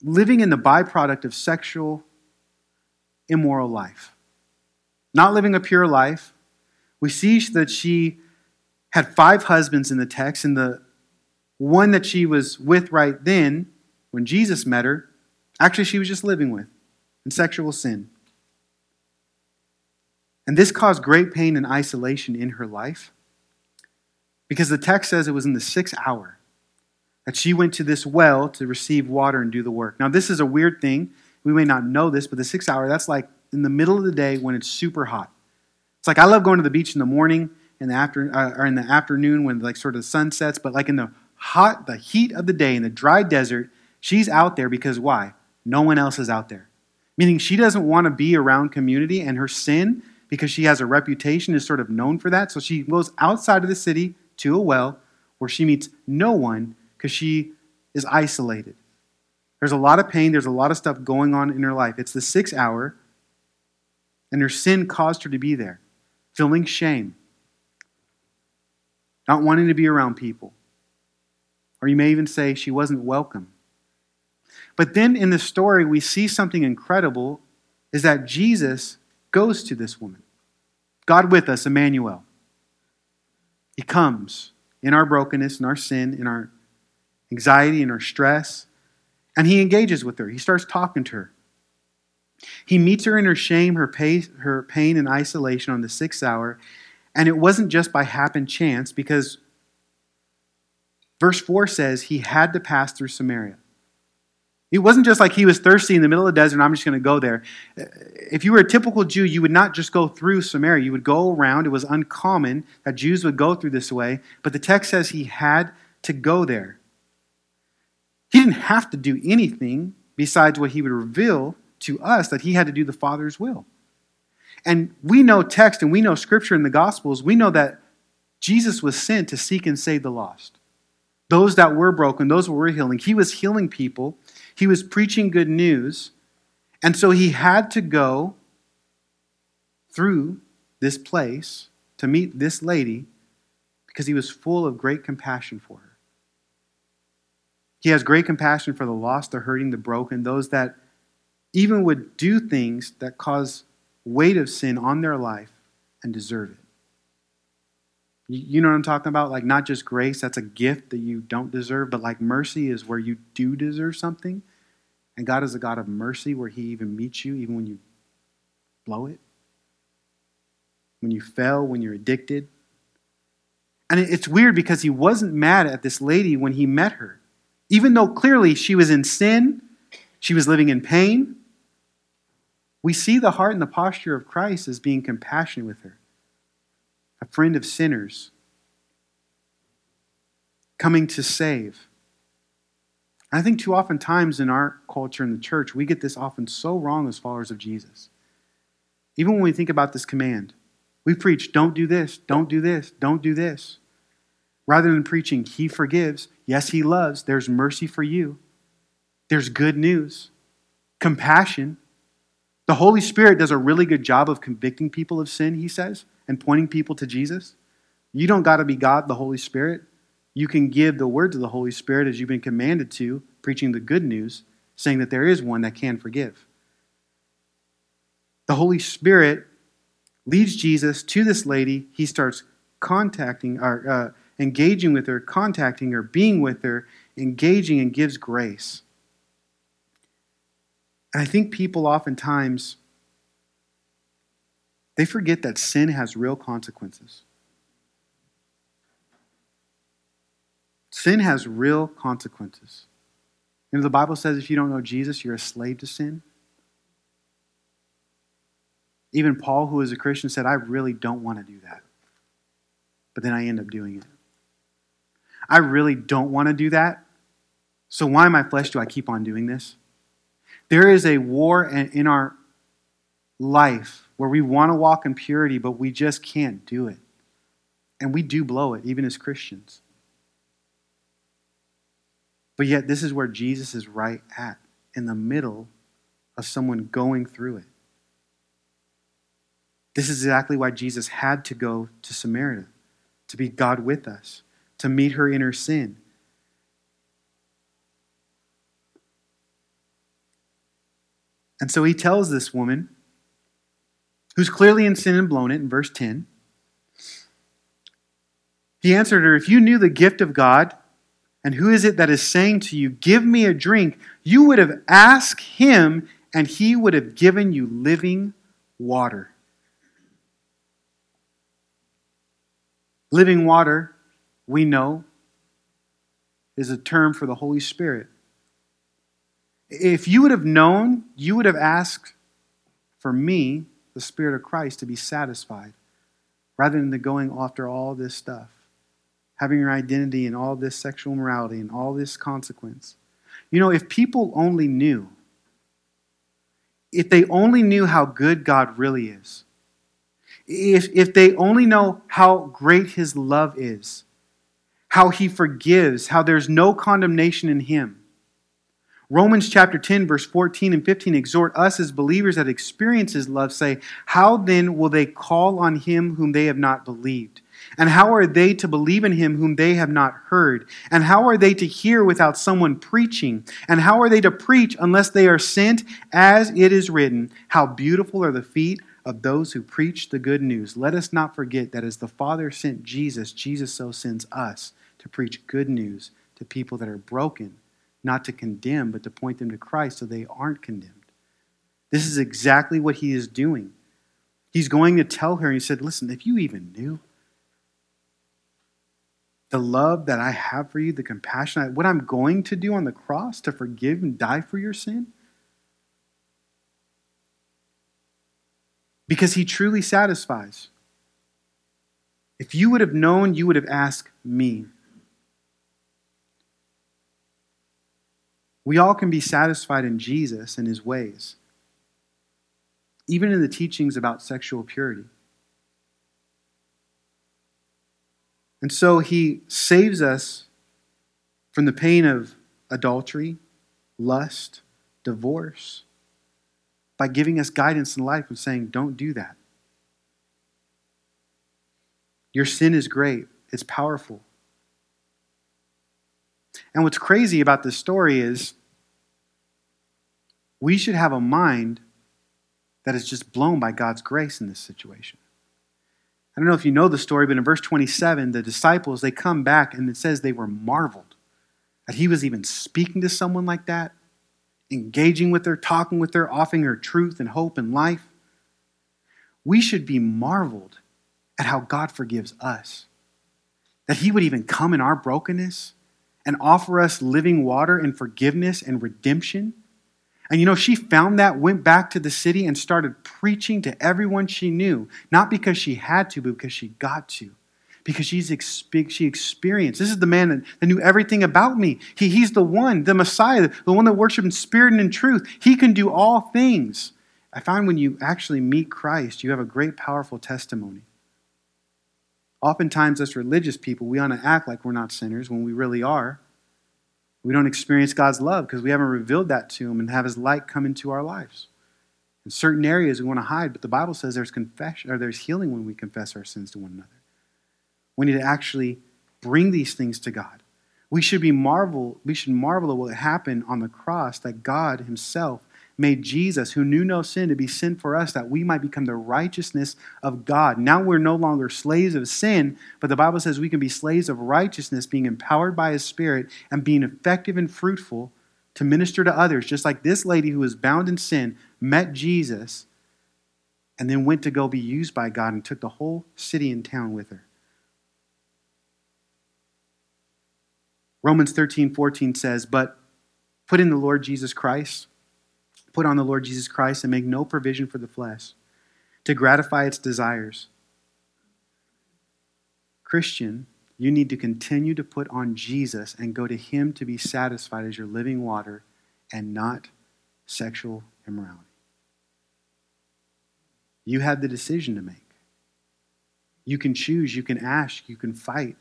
Speaker 2: living in the byproduct of sexual, immoral life. Not living a pure life. We see that she had five husbands in the text, and the one that she was with right then, when Jesus met her, actually she was just living with in sexual sin. And this caused great pain and isolation in her life because the text says it was in the sixth hour that she went to this well to receive water and do the work. Now, this is a weird thing. We may not know this, but the sixth hour, that's like in the middle of the day when it's super hot. It's like I love going to the beach in the morning in the after, uh, or in the afternoon when like sort of the sun sets, but like in the hot, the heat of the day in the dry desert, she's out there because why? No one else is out there. Meaning she doesn't want to be around community, and her sin, because she has a reputation, is sort of known for that. So she goes outside of the city to a well where she meets no one because she is isolated. There's a lot of pain, there's a lot of stuff going on in her life. It's the sixth hour, and her sin caused her to be there, feeling shame, not wanting to be around people. Or you may even say she wasn't welcome. But then in the story, we see something incredible is that Jesus goes to this woman. God with us, Emmanuel. He comes in our brokenness, in our sin, in our anxiety, in our stress, and he engages with her. He starts talking to her. He meets her in her shame, her pain, her pain and isolation on the sixth hour, and it wasn't just by happen chance because verse 4 says he had to pass through Samaria. It wasn't just like he was thirsty in the middle of the desert and I'm just going to go there. If you were a typical Jew, you would not just go through Samaria. You would go around. It was uncommon that Jews would go through this way. But the text says he had to go there. He didn't have to do anything besides what he would reveal to us that he had to do the Father's will. And we know text and we know scripture in the Gospels. We know that Jesus was sent to seek and save the lost. Those that were broken, those were healing. He was healing people he was preaching good news. And so he had to go through this place to meet this lady because he was full of great compassion for her. He has great compassion for the lost, the hurting, the broken, those that even would do things that cause weight of sin on their life and deserve it. You know what I'm talking about? Like, not just grace, that's a gift that you don't deserve, but like mercy is where you do deserve something. And God is a God of mercy where He even meets you, even when you blow it, when you fail, when you're addicted. And it's weird because He wasn't mad at this lady when He met her. Even though clearly she was in sin, she was living in pain, we see the heart and the posture of Christ as being compassionate with her a friend of sinners, coming to save. I think too often times in our culture in the church, we get this often so wrong as followers of Jesus. Even when we think about this command, we preach, don't do this, don't do this, don't do this. Rather than preaching, He forgives, yes, He loves, there's mercy for you, there's good news, compassion. The Holy Spirit does a really good job of convicting people of sin, He says and pointing people to Jesus. You don't got to be God, the Holy Spirit. You can give the word to the Holy Spirit as you've been commanded to, preaching the good news, saying that there is one that can forgive. The Holy Spirit leads Jesus to this lady. He starts contacting or uh, engaging with her, contacting her, being with her, engaging, and gives grace. And I think people oftentimes they forget that sin has real consequences. Sin has real consequences. You know, the Bible says if you don't know Jesus, you're a slave to sin. Even Paul, who is a Christian, said, I really don't want to do that. But then I end up doing it. I really don't want to do that. So why in my flesh do I keep on doing this? There is a war in our life where we want to walk in purity, but we just can't do it. And we do blow it, even as Christians. But yet, this is where Jesus is right at, in the middle of someone going through it. This is exactly why Jesus had to go to Samaria, to be God with us, to meet her in her sin. And so he tells this woman, who's clearly in sin and blown it, in verse 10. He answered her, If you knew the gift of God, and who is it that is saying to you, Give me a drink, you would have asked him, and he would have given you living water. Living water, we know, is a term for the Holy Spirit. If you would have known, you would have asked for me, the Spirit of Christ, to be satisfied rather than the going after all this stuff, having your identity in all this sexual morality and all this consequence. You know, if people only knew, if they only knew how good God really is, if, if they only know how great his love is, how he forgives, how there's no condemnation in him. Romans chapter 10, verse 14 and 15 exhort us as believers that experience his love, say, How then will they call on him whom they have not believed? And how are they to believe in him whom they have not heard? And how are they to hear without someone preaching? And how are they to preach unless they are sent? As it is written, How beautiful are the feet of those who preach the good news. Let us not forget that as the Father sent Jesus, Jesus so sends us to preach good news to people that are broken, not to condemn, but to point them to Christ so they aren't condemned. This is exactly what he is doing. He's going to tell her, and he said, Listen, if you even knew the love that I have for you, the compassion, what I'm going to do on the cross to forgive and die for your sin, because he truly satisfies. If you would have known, you would have asked me. We all can be satisfied in Jesus and his ways, even in the teachings about sexual purity. And so he saves us from the pain of adultery, lust, divorce, by giving us guidance in life and saying, don't do that. Your sin is great, it's powerful. And what's crazy about this story is we should have a mind that is just blown by God's grace in this situation. I don't know if you know the story, but in verse 27, the disciples, they come back and it says they were marveled that he was even speaking to someone like that engaging with her, talking with her, offering her truth and hope and life, we should be marveled at how God forgives us. That He would even come in our brokenness and offer us living water and forgiveness and redemption. And you know, she found that, went back to the city, and started preaching to everyone she knew, not because she had to, but because she got to because she's she experienced. This is the man that, that knew everything about me. He, he's the one, the Messiah, the one that worships in spirit and in truth. He can do all things. I find when you actually meet Christ, you have a great, powerful testimony. Oftentimes, as religious people, we want to act like we're not sinners when we really are. We don't experience God's love because we haven't revealed that to Him and have His light come into our lives. In certain areas, we want to hide, but the Bible says there's confession or there's healing when we confess our sins to one another. We need to actually bring these things to God. We should be marvel, we should marvel at what happened on the cross that God Himself made Jesus, who knew no sin, to be sin for us, that we might become the righteousness of God. Now we're no longer slaves of sin, but the Bible says we can be slaves of righteousness, being empowered by His Spirit and being effective and fruitful to minister to others, just like this lady who was bound in sin met Jesus and then went to go be used by God and took the whole city and town with her. Romans 13, 14 says, But put in the Lord Jesus Christ, put on the Lord Jesus Christ, and make no provision for the flesh to gratify its desires. Christian, you need to continue to put on Jesus and go to Him to be satisfied as your living water and not sexual immorality. You have the decision to make. You can choose, you can ask, you can fight.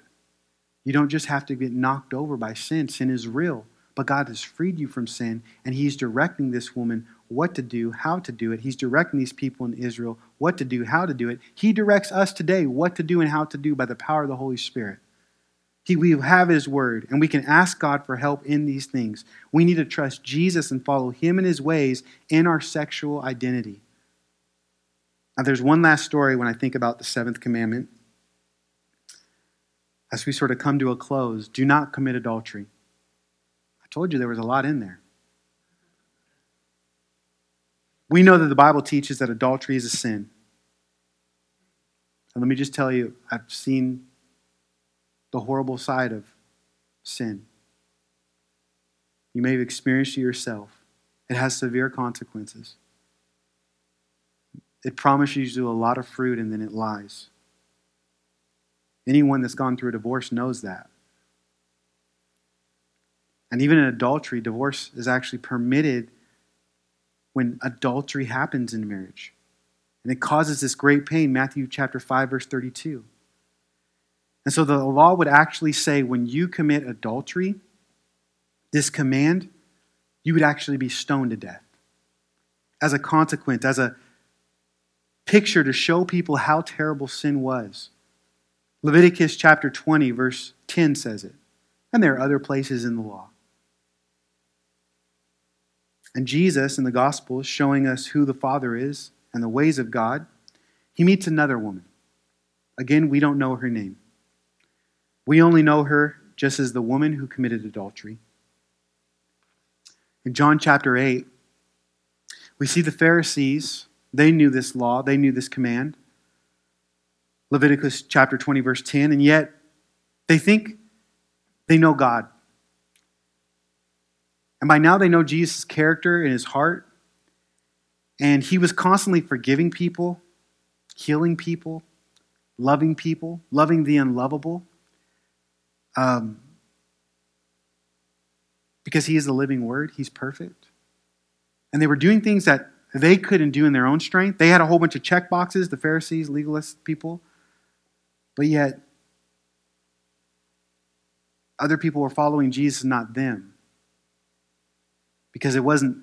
Speaker 2: You don't just have to get knocked over by sin. Sin is real, but God has freed you from sin, and He's directing this woman what to do, how to do it. He's directing these people in Israel what to do, how to do it. He directs us today what to do and how to do by the power of the Holy Spirit. He, we have His Word, and we can ask God for help in these things. We need to trust Jesus and follow Him and His ways in our sexual identity. Now, there's one last story when I think about the seventh commandment. As we sort of come to a close, do not commit adultery. Told you there was a lot in there. We know that the Bible teaches that adultery is a sin. And let me just tell you, I've seen the horrible side of sin. You may have experienced it yourself. It has severe consequences. It promises you a lot of fruit and then it lies. Anyone that's gone through a divorce knows that. And even in adultery, divorce is actually permitted when adultery happens in marriage. And it causes this great pain, Matthew chapter 5 verse 32. And so the law would actually say when you commit adultery, this command, you would actually be stoned to death. As a consequence, as a picture to show people how terrible sin was. Leviticus chapter 20, verse 10 says it. And there are other places in the law. And Jesus in the gospel is showing us who the Father is and the ways of God. He meets another woman. Again, we don't know her name. We only know her just as the woman who committed adultery. In John chapter 8, we see the Pharisees they knew this law, they knew this command. Leviticus chapter 20, verse 10, and yet they think they know God. And by now they know Jesus' character and his heart. And he was constantly forgiving people, healing people, loving people, loving the unlovable. Um, because he is the living word, he's perfect. And they were doing things that they couldn't do in their own strength. They had a whole bunch of check boxes, the Pharisees, legalist people. But yet, other people were following Jesus, not them. Because it wasn't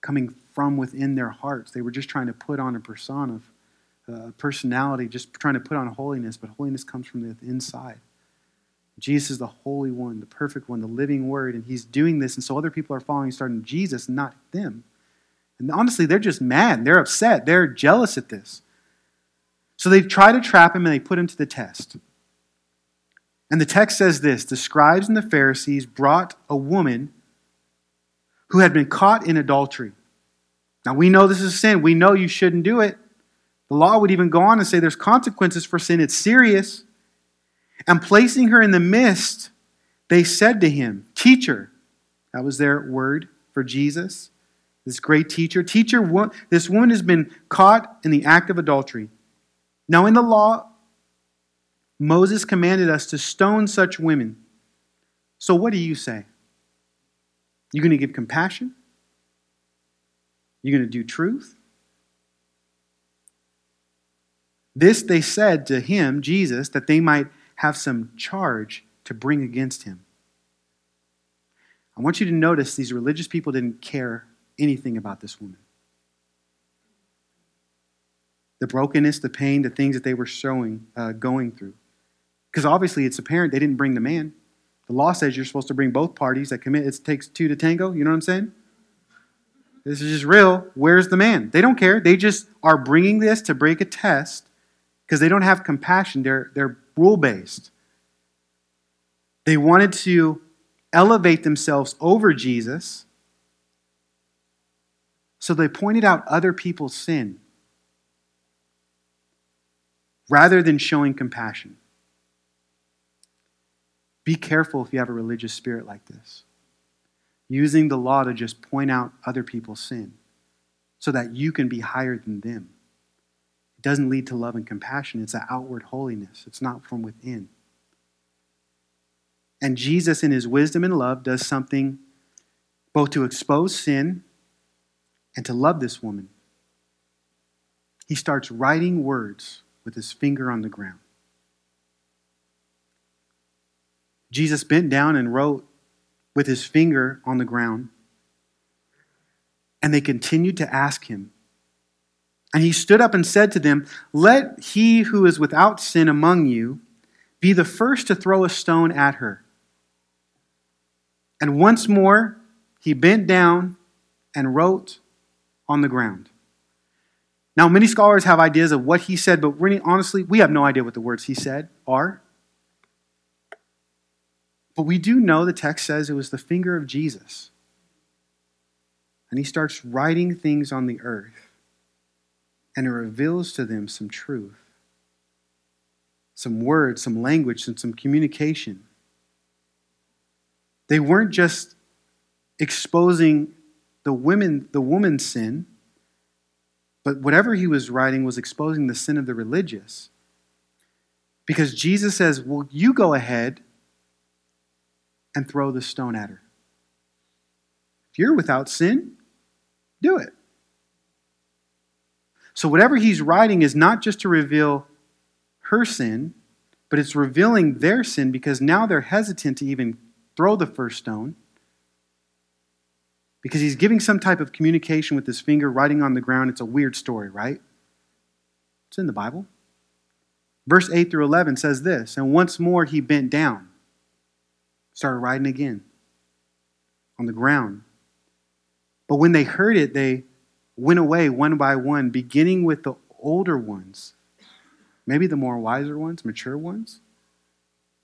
Speaker 2: coming from within their hearts. They were just trying to put on a persona, a personality, just trying to put on holiness, but holiness comes from the inside. Jesus is the Holy One, the perfect one, the living Word, and He's doing this, and so other people are following, starting Jesus, not them. And honestly, they're just mad. They're upset. They're jealous at this. So they try to trap him and they put him to the test. And the text says this The scribes and the Pharisees brought a woman who had been caught in adultery. Now we know this is sin. We know you shouldn't do it. The law would even go on and say there's consequences for sin, it's serious. And placing her in the midst, they said to him, Teacher, that was their word for Jesus this great teacher. Teacher, this woman has been caught in the act of adultery. Now, in the law, Moses commanded us to stone such women. So, what do you say? You going to give compassion? You're going to do truth? This they said to him, Jesus, that they might have some charge to bring against him. I want you to notice these religious people didn't care anything about this woman. The brokenness, the pain, the things that they were showing, uh, going through. Because obviously it's apparent they didn't bring the man. The law says you're supposed to bring both parties that commit. It takes two to tango. You know what I'm saying? This is just real. Where's the man? They don't care. They just are bringing this to break a test because they don't have compassion. They're, they're rule based. They wanted to elevate themselves over Jesus so they pointed out other people's sin rather than showing compassion. Be careful if you have a religious spirit like this, using the law to just point out other people's sin so that you can be higher than them. It doesn't lead to love and compassion, it's an outward holiness, it's not from within. And Jesus, in his wisdom and love, does something both to expose sin and to love this woman. He starts writing words with his finger on the ground. Jesus bent down and wrote with his finger on the ground. And they continued to ask him. And he stood up and said to them, Let he who is without sin among you be the first to throw a stone at her. And once more he bent down and wrote on the ground. Now, many scholars have ideas of what he said, but really, honestly, we have no idea what the words he said are. But we do know the text says it was the finger of Jesus. And he starts writing things on the earth, and it reveals to them some truth, some words, some language, and some communication. They weren't just exposing the women, the woman's sin, but whatever he was writing was exposing the sin of the religious. Because Jesus says, Well, you go ahead and throw the stone at her. If you're without sin, do it. So, whatever he's writing is not just to reveal her sin, but it's revealing their sin because now they're hesitant to even throw the first stone because he's giving some type of communication with his finger writing on the ground. It's a weird story, right? It's in the Bible. Verse 8 through 11 says this And once more he bent down started riding again on the ground. But when they heard it, they went away one by one, beginning with the older ones, maybe the more wiser ones, mature ones.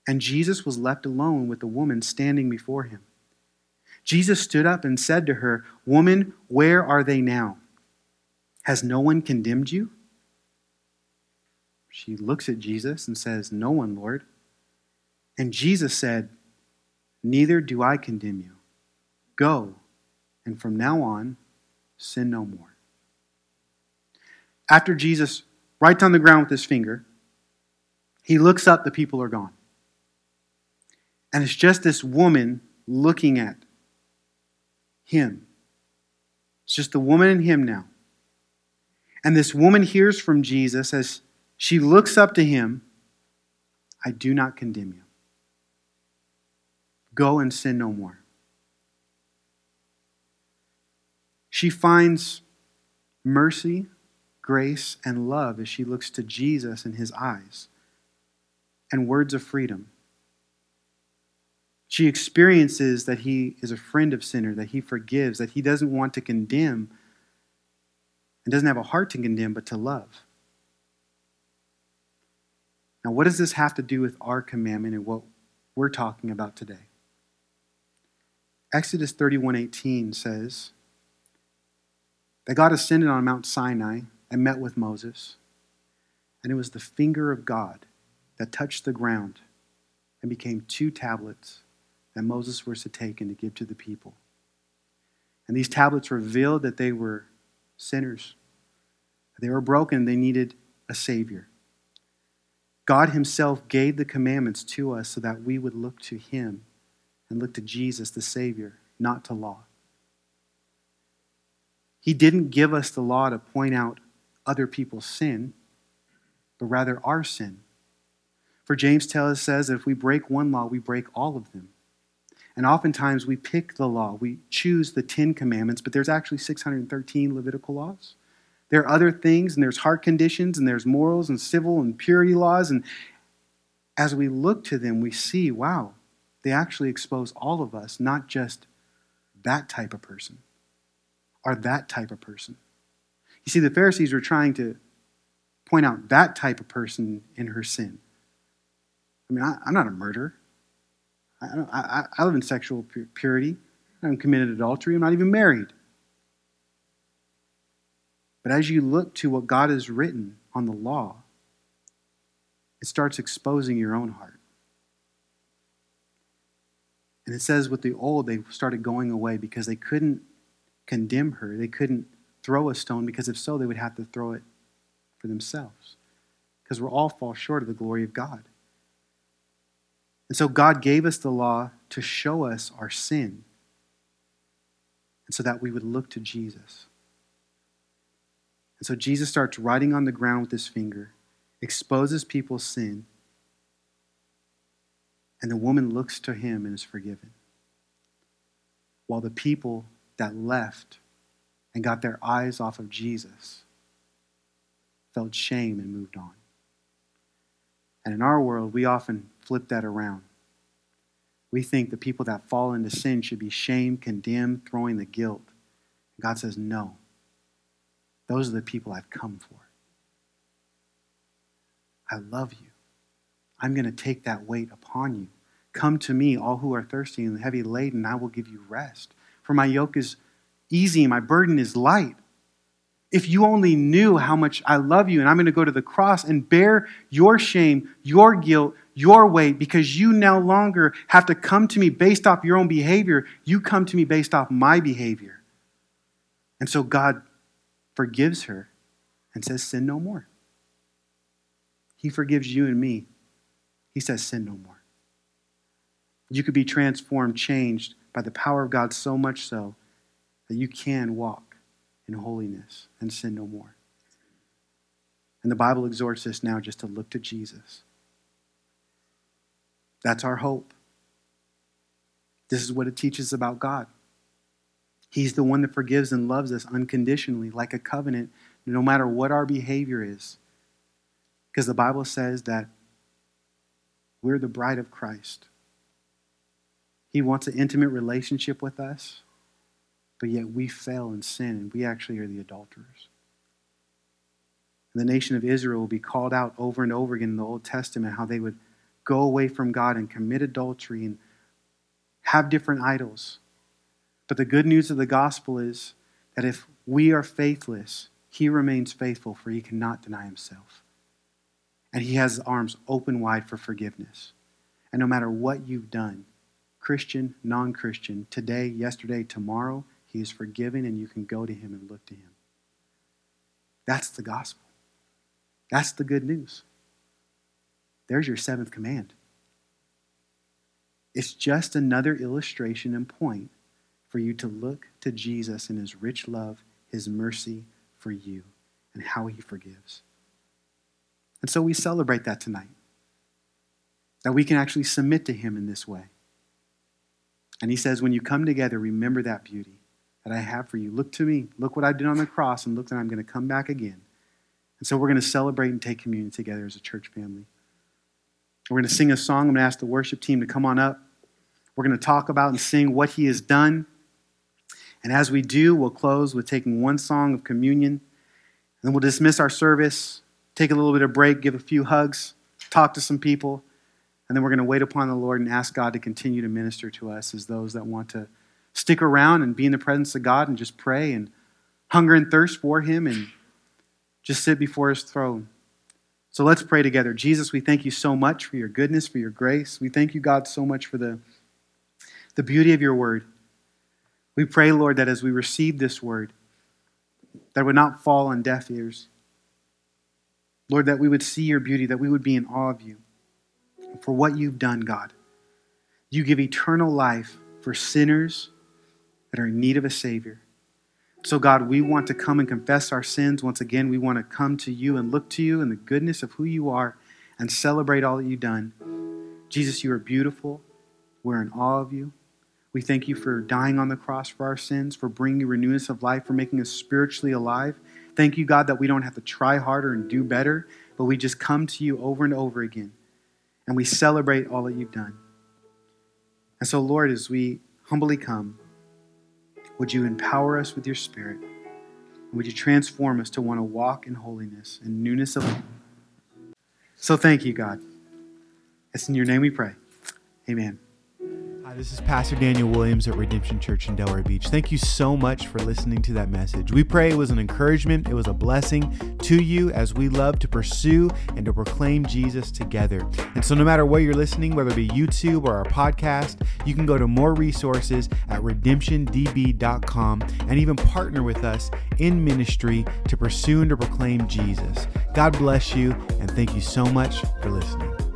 Speaker 2: And Jesus was left alone with the woman standing before him. Jesus stood up and said to her, Woman, where are they now? Has no one condemned you? She looks at Jesus and says, No one, Lord. And Jesus said, Neither do I condemn you. Go, and from now on, sin no more. After Jesus writes on the ground with his finger, he looks up, the people are gone. And it's just this woman looking at him. It's just the woman and him now. And this woman hears from Jesus as she looks up to him I do not condemn you. Go and sin no more. She finds mercy, grace, and love as she looks to Jesus in his eyes and words of freedom. She experiences that he is a friend of sinners, that he forgives, that he doesn't want to condemn and doesn't have a heart to condemn, but to love. Now, what does this have to do with our commandment and what we're talking about today? Exodus 31:18 says that God ascended on Mount Sinai and met with Moses, and it was the finger of God that touched the ground and became two tablets that Moses was to take and to give to the people. And these tablets revealed that they were sinners. They were broken, they needed a Savior. God Himself gave the commandments to us so that we would look to Him and look to Jesus, the Savior, not to law. He didn't give us the law to point out other people's sin, but rather our sin. For James tells us says that if we break one law, we break all of them. And oftentimes we pick the law, we choose the Ten Commandments, but there's actually 613 Levitical laws. There are other things, and there's heart conditions, and there's morals, and civil and purity laws. And as we look to them, we see, wow, they actually expose all of us, not just that type of person or that type of person. You see, the Pharisees were trying to point out that type of person in her sin. I mean, I, am not a murderer. I, I, I, live in sexual purity. I haven't committed adultery. I'm not even married. But as you look to what God has written on the law, it starts exposing your own heart. And it says with the old, they started going away because they couldn't condemn her. They couldn't throw a stone because if so, they would have to throw it for themselves. Because we're all fall short of the glory of God. And so God gave us the law to show us our sin. And so that we would look to Jesus. And so Jesus starts writing on the ground with his finger, exposes people's sin, and the woman looks to him and is forgiven. While the people that left and got their eyes off of Jesus felt shame and moved on. And in our world, we often flip that around. We think the people that fall into sin should be shamed, condemned, throwing the guilt. God says, no. Those are the people I've come for. I love you. I'm going to take that weight upon you. Come to me, all who are thirsty and heavy laden, I will give you rest. For my yoke is easy, my burden is light. If you only knew how much I love you, and I'm going to go to the cross and bear your shame, your guilt, your weight, because you no longer have to come to me based off your own behavior. You come to me based off my behavior. And so God forgives her and says, Sin no more. He forgives you and me. He says, Sin no more. You could be transformed, changed by the power of God so much so that you can walk in holiness and sin no more. And the Bible exhorts us now just to look to Jesus. That's our hope. This is what it teaches about God. He's the one that forgives and loves us unconditionally, like a covenant, no matter what our behavior is. Because the Bible says that we're the bride of Christ. He wants an intimate relationship with us, but yet we fail in sin, and we actually are the adulterers. And the nation of Israel will be called out over and over again in the Old Testament how they would go away from God and commit adultery and have different idols. But the good news of the gospel is that if we are faithless, he remains faithful, for he cannot deny himself. And he has his arms open wide for forgiveness. And no matter what you've done, Christian, non Christian, today, yesterday, tomorrow, he is forgiven and you can go to him and look to him. That's the gospel. That's the good news. There's your seventh command. It's just another illustration and point for you to look to Jesus and his rich love, his mercy for you, and how he forgives. And so we celebrate that tonight. That we can actually submit to him in this way. And he says, when you come together, remember that beauty that I have for you. Look to me. Look what I did on the cross, and look that I'm going to come back again. And so we're going to celebrate and take communion together as a church family. We're going to sing a song. I'm going to ask the worship team to come on up. We're going to talk about and sing what he has done. And as we do, we'll close with taking one song of communion. And then we'll dismiss our service, take a little bit of break, give a few hugs, talk to some people. And then we're going to wait upon the Lord and ask God to continue to minister to us as those that want to stick around and be in the presence of God and just pray and hunger and thirst for Him and just sit before His throne. So let's pray together. Jesus, we thank you so much for your goodness, for your grace. We thank you, God, so much for the, the beauty of your word. We pray, Lord, that as we receive this word, that would not fall on deaf ears. Lord, that we would see your beauty, that we would be in awe of you for what you've done, God. You give eternal life for sinners that are in need of a Savior. So, God, we want to come and confess our sins. Once again, we want to come to you and look to you in the goodness of who you are and celebrate all that you've done. Jesus, you are beautiful. We're in awe of you. We thank you for dying on the cross for our sins, for bringing renewance of life, for making us spiritually alive. Thank you, God, that we don't have to try harder and do better, but we just come to you over and over again and we celebrate all that you've done. And so, Lord, as we humbly come, would you empower us with your Spirit? And Would you transform us to want to walk in holiness and newness of life? So thank you, God. It's in your name we pray. Amen. This is Pastor Daniel Williams at Redemption Church in Delray Beach. Thank you so much for listening to that message. We pray it was an encouragement, it was a blessing to you as we love to pursue and to proclaim Jesus together. And so, no matter where you're listening, whether it be YouTube or our podcast, you can go to more resources at redemptiondb.com and even partner with us in ministry to pursue and to proclaim Jesus. God bless you, and thank you so much for listening.